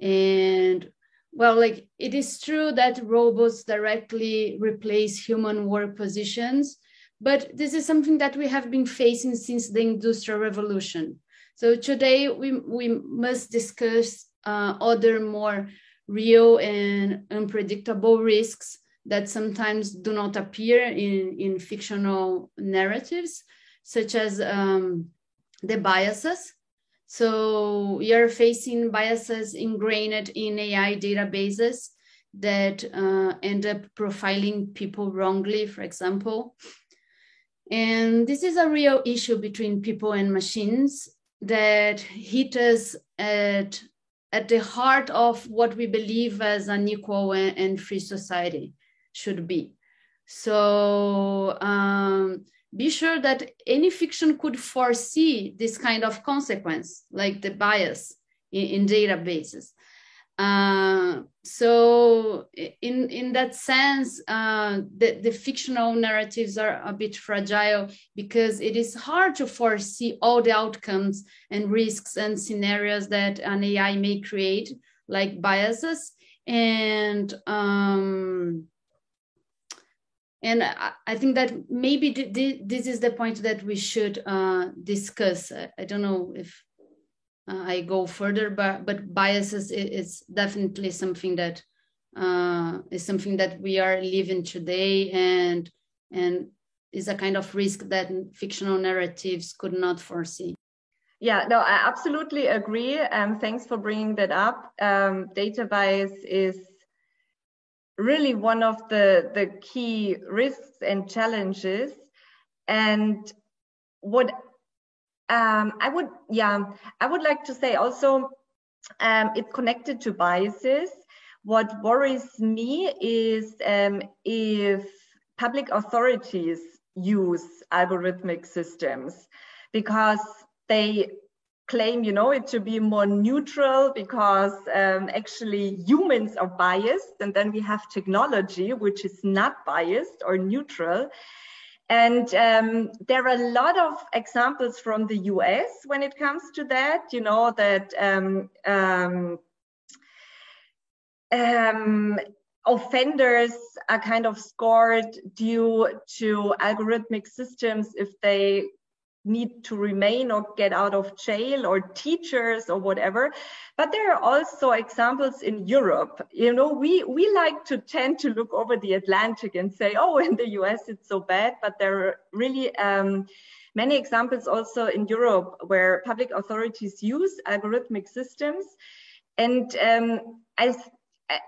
And well, like it is true that robots directly replace human work positions, but this is something that we have been facing since the Industrial Revolution. So today we, we must discuss uh, other more real and unpredictable risks that sometimes do not appear in, in fictional narratives, such as um, the biases so we are facing biases ingrained in AI databases that uh, end up profiling people wrongly, for example. And this is a real issue between people and machines that hit us at, at the heart of what we believe as an equal and free society should be. So um, be sure that any fiction could foresee this kind of consequence, like the bias in, in databases. Uh, so in in that sense, uh, the, the fictional narratives are a bit fragile because it is hard to foresee all the outcomes and risks and scenarios that an AI may create, like biases. And um, and I, think that maybe th- th- this is the point that we should uh, discuss. I, don't know if uh, I go further, but but biases is, definitely something that uh, is something that we are living today, and and is a kind of risk that fictional narratives could not foresee. Yeah, no, I absolutely agree. Um, thanks for bringing that up. Um, data bias is really one of the, the key risks and challenges. And what um, I would, yeah, I would like to say also, um, it's connected to biases. What worries me is um, if public authorities use algorithmic systems because they claim, you know, it to be more neutral because um, actually humans are biased, and then we have technology which is not biased or neutral. And um, there are a lot of examples from the US when it comes to that, you know, that um, um, um, offenders are kind of scored due to algorithmic systems if they need to remain or get out of jail or teachers or whatever. But there are also examples in europe. You know we we like to tend to look over the atlantic and say oh in the us it's so bad. But there are really um, many examples also in europe where public authorities use algorithmic systems. And um, I,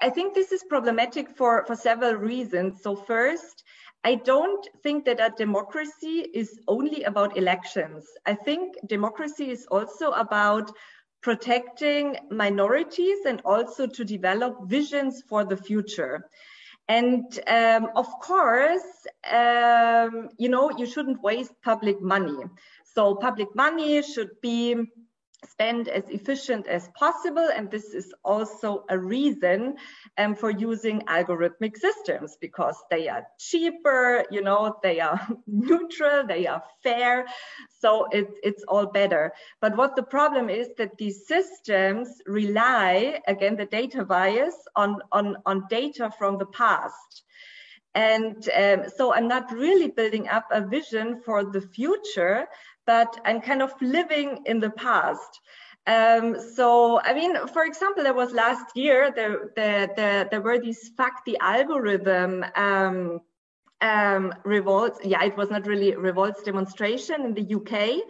I think this is problematic for, for several reasons. So first I don't think that a democracy is only about elections. I think democracy is also about protecting minorities and also to develop visions for the future. And um, of course, um, you know, you shouldn't waste public money. So public money should be spend as efficient as possible. And this is also a reason um, for using algorithmic systems because they are cheaper, you know, they are neutral, they are fair. So it, it's all better. But what the problem is that these systems rely, again, the data bias on, on, on data from the past. And um, so I'm not really building up a vision for the future, but I'm kind of living in the past. Um, so, I mean, for example, there was last year, there, there, there, there were these fuck the algorithm um, um, revolts. Yeah, it was not really revolts demonstration in the UK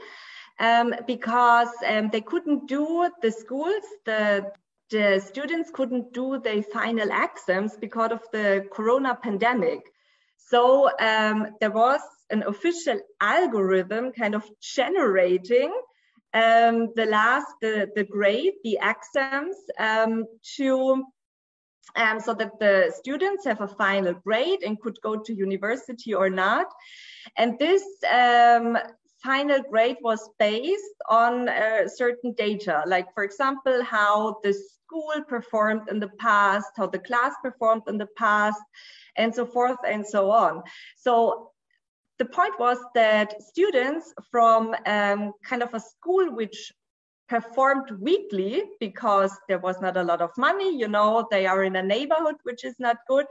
um, because um, they couldn't do the schools, the, the students couldn't do their final exams because of the corona pandemic. So um, there was an official algorithm kind of generating um, the last, the, the grade, the exams um, to um, so that the students have a final grade and could go to university or not. And this um, final grade was based on uh, certain data, like for example, how the school performed in the past, how the class performed in the past, and so forth and so on. So the point was that students from um, kind of a school which performed weakly because there was not a lot of money, you know, they are in a neighborhood which is not good,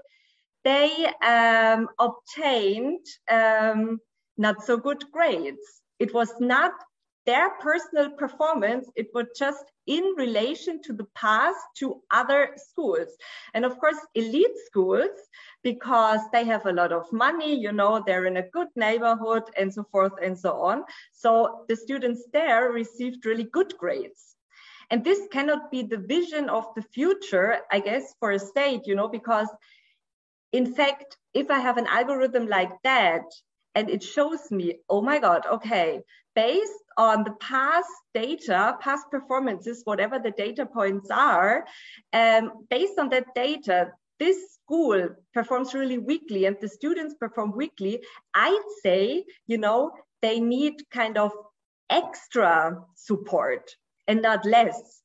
they um, obtained um, not so good grades. It was not their personal performance, it was just in relation to the past to other schools. And of course, elite schools, because they have a lot of money, you know, they're in a good neighborhood and so forth and so on. So the students there received really good grades. And this cannot be the vision of the future, I guess, for a state, you know, because in fact, if I have an algorithm like that, and it shows me, oh my God, okay, based on the past data, past performances, whatever the data points are, um, based on that data, this school performs really weakly and the students perform weakly, I'd say, you know, they need kind of extra support and not less.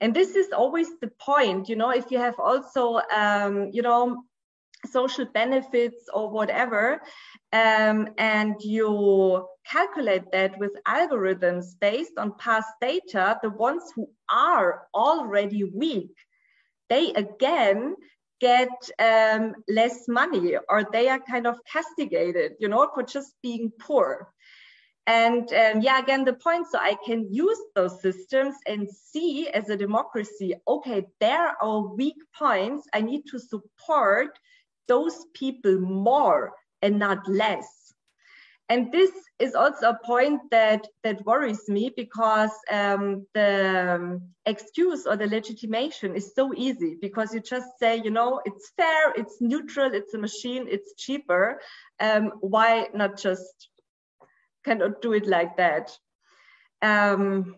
And this is always the point, you know, if you have also, um, you know, social benefits or whatever, um, and you calculate that with algorithms based on past data, the ones who are already weak, they again get um, less money or they are kind of castigated, you know, for just being poor. And um, yeah, again, the point, so I can use those systems and see as a democracy, okay, there are weak points. I need to support those people more and not less. And this is also a point that that worries me because um, the excuse or the legitimation is so easy because you just say you know it's fair it's neutral it's a machine it's cheaper. Um, why not just cannot do it like that? Um,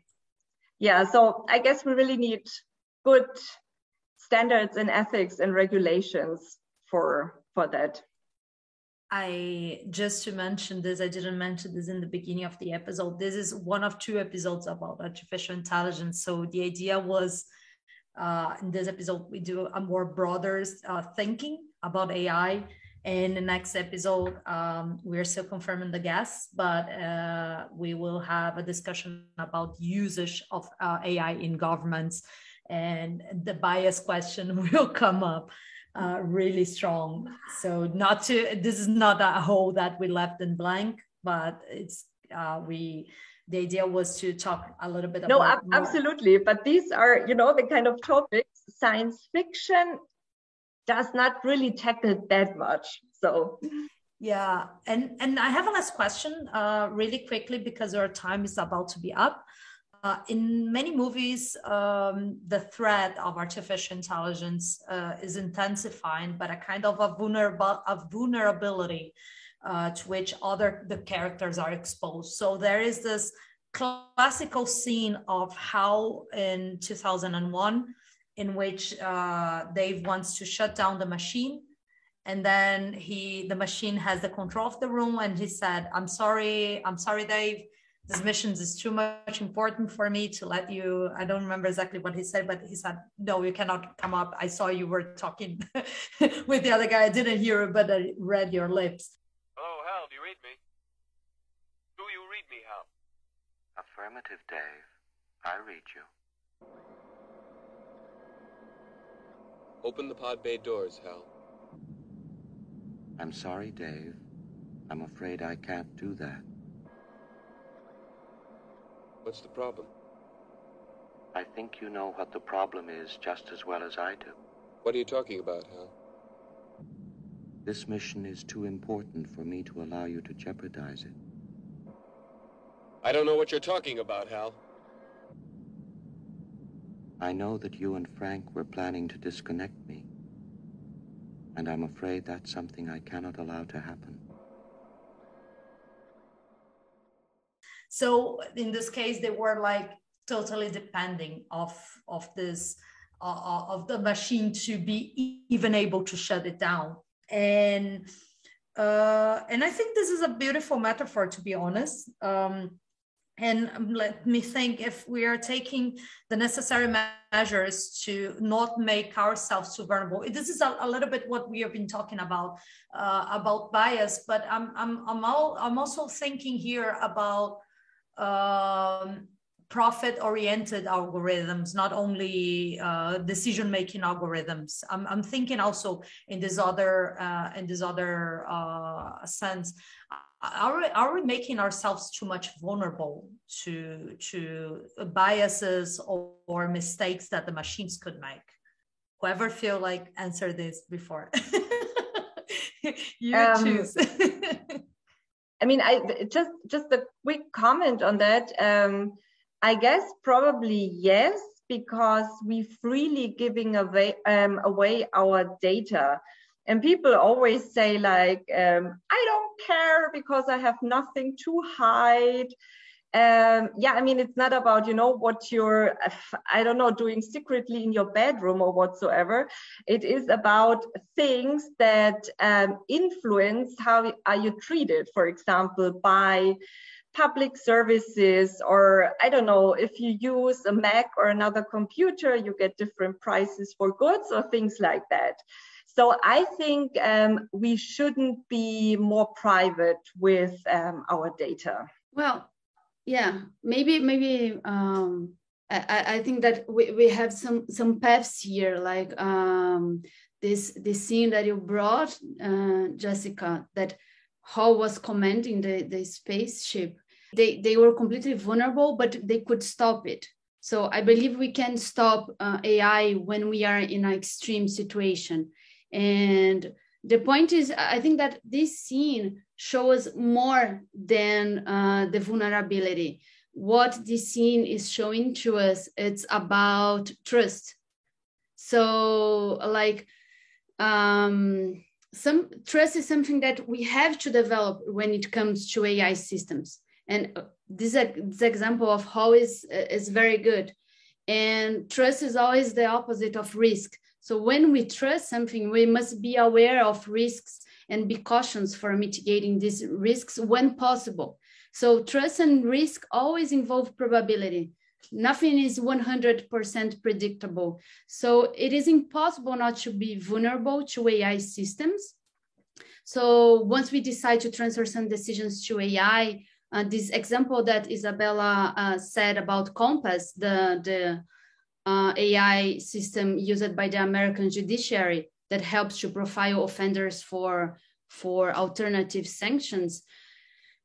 yeah so i guess we really need good standards and ethics and regulations for for that I just to mention this, I didn't mention this in the beginning of the episode. This is one of two episodes about artificial intelligence. So the idea was uh, in this episode we do a more broader uh, thinking about AI. In the next episode, um, we're still confirming the guests, but uh, we will have a discussion about usage of uh, AI in governments, and the bias question will come up uh, really strong. So not to this is not a hole that we left in blank, but it's uh, we the idea was to talk a little bit about no ab- absolutely. But these are you know the kind of topics science fiction does not really tackle that much. So. Yeah. And and i have a last question uh really quickly because our time is about to be up uh, in many movies, um, the threat of artificial intelligence uh, is intensifying, but a kind of a, a vulnerability uh, to which other the characters are exposed. So there is this classical scene of how in 2001, in which uh, Dave wants to shut down the machine, and then he the machine has the control of the room, and he said, "I'm sorry, I'm sorry, Dave." This mission is too much important for me to let you i don't remember exactly what he said but he said no you cannot come up. I saw you were talking with the other guy. I didn't hear it but i read your lips. Oh hal do you read me? Do you read me hal? Affirmative dave. I read you. Open the pod bay doors hal. I'm sorry dave. I'm afraid i can't do that What's the problem? I think you know what the problem is just as well as I do. What are you talking about, Hal? This mission is too important for me to allow you to jeopardize it. I don't know what you're talking about, Hal. I know that you and Frank were planning to disconnect me. And I'm afraid that's something I cannot allow to happen. So in this case, they were like totally depending of of this uh, uh, of the machine to be even able to shut it down. And uh, and I think this is a beautiful metaphor, to be honest. Um, and let me think if we are taking the necessary measures to not make ourselves too vulnerable this is a, a little bit what we have been talking about uh, about bias but i'm i'm i'm, all, I'm also thinking here about um, profit oriented algorithms not only uh, decision making algorithms. I'm, I'm, thinking also in this other uh, in this other uh, sense are, are we making ourselves too much vulnerable to to biases or, or mistakes that the machines could make? Whoever feel like answer this before. You um, choose I mean, I just just a quick comment on that. Um, I guess probably yes, because we freely giving away um, away our data, and people always say like, um, I don't care because I have nothing to hide um, yeah, I mean, it's not about, you know, what you're, I don't know, doing secretly in your bedroom or whatsoever. It is about things that um, influence how are you treated, for example, by public services or I don't know, if you use a Mac or another computer, you get different prices for goods or things like that. So I think um, we shouldn't be more private with um, our data. Well, yeah maybe maybe um I, I think that we, we have some some paths here like um this this scene that you brought uh, jessica that Hal was commanding the the spaceship. They they were completely vulnerable but they could stop it. So i believe we can stop uh, ai when we are in an extreme situation. And the point is i think that this scene show us more than uh, the vulnerability. What this scene is showing to us, it's about trust. So like um, some trust is something that we have to develop when it comes to AI systems. And uh, this, this example of Hal is, is very good. And trust is always the opposite of risk. So when we trust something, we must be aware of risks and be cautious for mitigating these risks when possible. So trust and risk always involve probability. Nothing is 100% predictable. So it is impossible not to be vulnerable to AI systems. So once we decide to transfer some decisions to AI, uh, this example that Isabella uh, said about COMPAS, the, the uh, AI system used by the American judiciary that helps to profile offenders for, for alternative sanctions.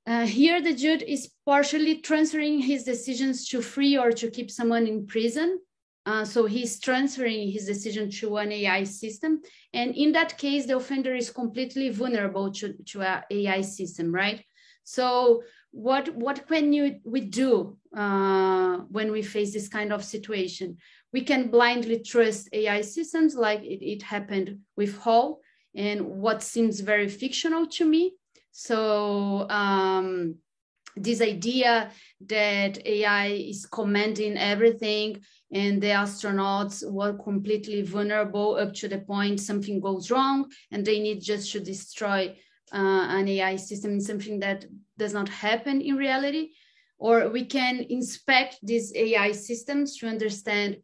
Uh, here, the judge is partially transferring his decisions to free or to keep someone in prison. Uh, so he's transferring his decision to an AI system. And in that case, the offender is completely vulnerable to, to an AI system, right? So what, what can you, we do uh, when we face this kind of situation? We can blindly trust AI systems like it, it happened with Hal and what seems very fictional to me so um, this idea that AI is commanding everything and the astronauts were completely vulnerable up to the point something goes wrong and they need just to destroy uh, an AI system, is something that does not happen in reality. Or we can inspect these AI systems to understand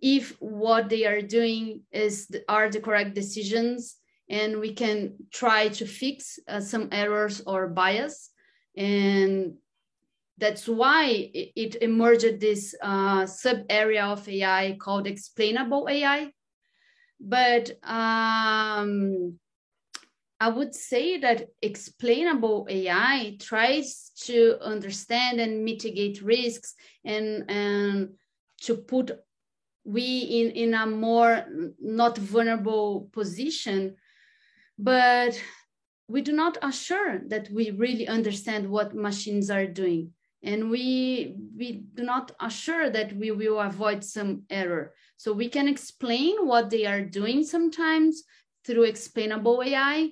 if what they are doing is are the correct decisions and we can try to fix uh, some errors or bias and that's why it, emerged this uh, sub area of ai called explainable ai but um, i would say that explainable ai tries to understand and mitigate risks and, and to put we in, in a more not vulnerable position but we do not assure that we really understand what machines are doing. And we we do not assure that we will avoid some error. So we can explain what they are doing sometimes through explainable ai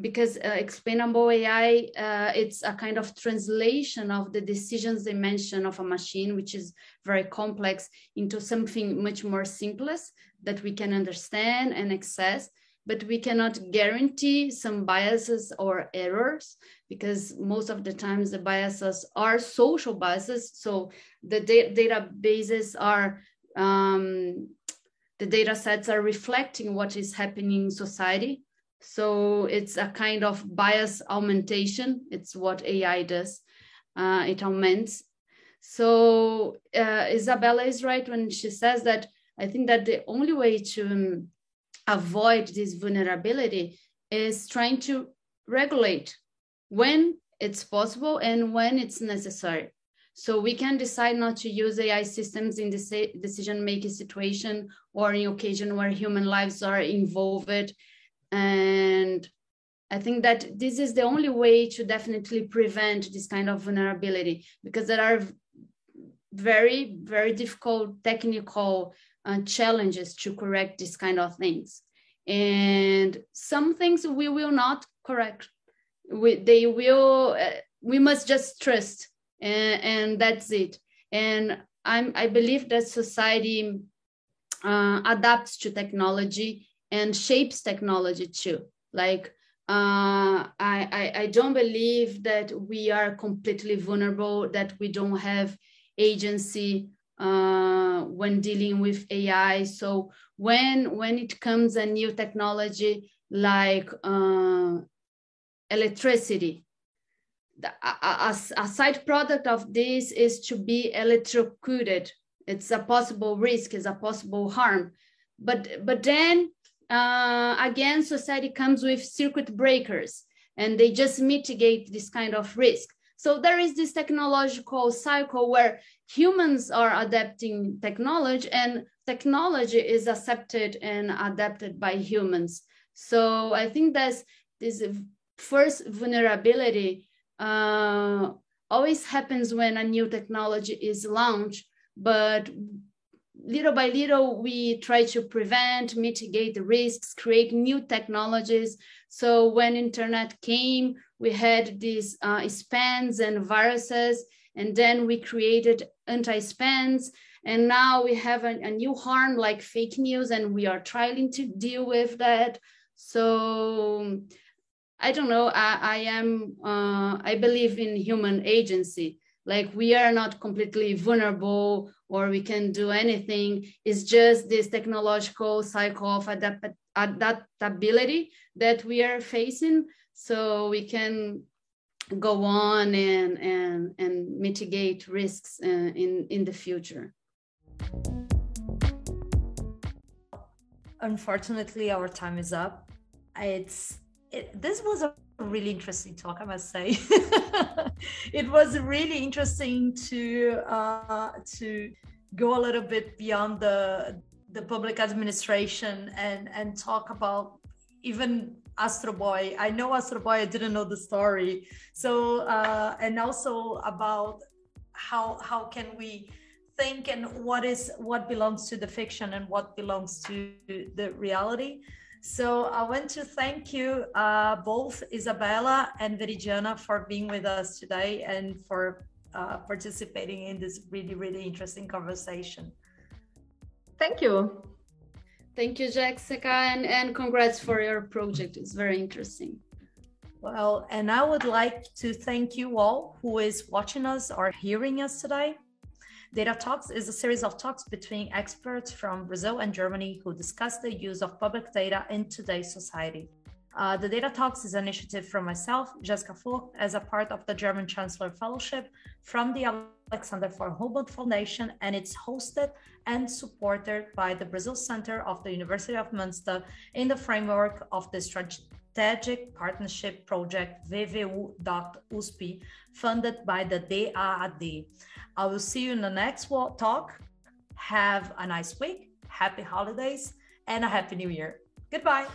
because uh, explainable ai uh, it's a kind of translation of the decisions dimension of a machine which is very complex into something much more simplest that we can understand and access but we cannot guarantee some biases or errors because most of the times the biases are social biases. So the da databases are, um, the data sets are reflecting what is happening in society. So it's a kind of bias augmentation. It's what AI does. Uh, it augments. So uh, Isabella is right when she says that I think that the only way to um, avoid this vulnerability is trying to regulate when it's possible and when it's necessary. So we can decide not to use AI systems in the decision-making situation or in occasion where human lives are involved. And I think that this is the only way to definitely prevent this kind of vulnerability because there are very, very difficult technical uh, challenges to correct this kind of things. And some things we will not correct. We, they will, uh, we must just trust and, and, that's it. And I'm, I believe that society uh, adapts to technology and shapes technology too. Like uh, I, I, I, don't believe that we are completely vulnerable, that we don't have agency uh, when dealing with AI. So when when it comes a new technology like uh, electricity, the, a, a, side product of this is to be electrocuted. It's a possible risk, it's a possible harm. But but then uh, again, society comes with circuit breakers, and they just mitigate this kind of risk. So there is this technological cycle where humans are adapting technology and technology is accepted and adapted by humans. So I think there's this first vulnerability uh, always happens when a new technology is launched, but little by little, we try to prevent, mitigate the risks, create new technologies. So when internet came, we had these uh, spams and viruses, and then we created anti-spams. And now we have a, a new harm like fake news, and we are trying to deal with that. So I don't know. I, I am. Uh, I believe in human agency. Like we are not completely vulnerable or we can do anything. It's just this technological cycle of adapt adaptability that we are facing. So we can go on and and and mitigate risks uh, in in the future. Unfortunately, our time is up. It's it, this was a really interesting talk, I must say. it was really interesting to uh, to go a little bit beyond the the public administration and and talk about even Astro Boy. I know Astro Boy. I didn't know the story. So uh, and also about how how can we think and what is what belongs to the fiction and what belongs to the reality. So I want to thank you uh, both, Isabella and Veridiana, for being with us today and for uh, participating in this really, really interesting conversation. Thank you. Thank you, Jessica, and, and congrats for your project. It's very interesting. Well, and I would like to thank you all who is watching us or hearing us today. Data Talks is a series of talks between experts from Brazil and Germany who discuss the use of public data in today's society. Uh, the Data Talks is an initiative from myself, Jessica Vogt, as a part of the German Chancellor Fellowship from the Alexander von Humboldt Foundation, and it's hosted and supported by the Brazil Center of the University of Münster in the framework of the Strategic Partnership Project WWU.USP, funded by the DAAD. I will see you in the next talk. Have a nice week, happy holidays, and a happy new year. Goodbye.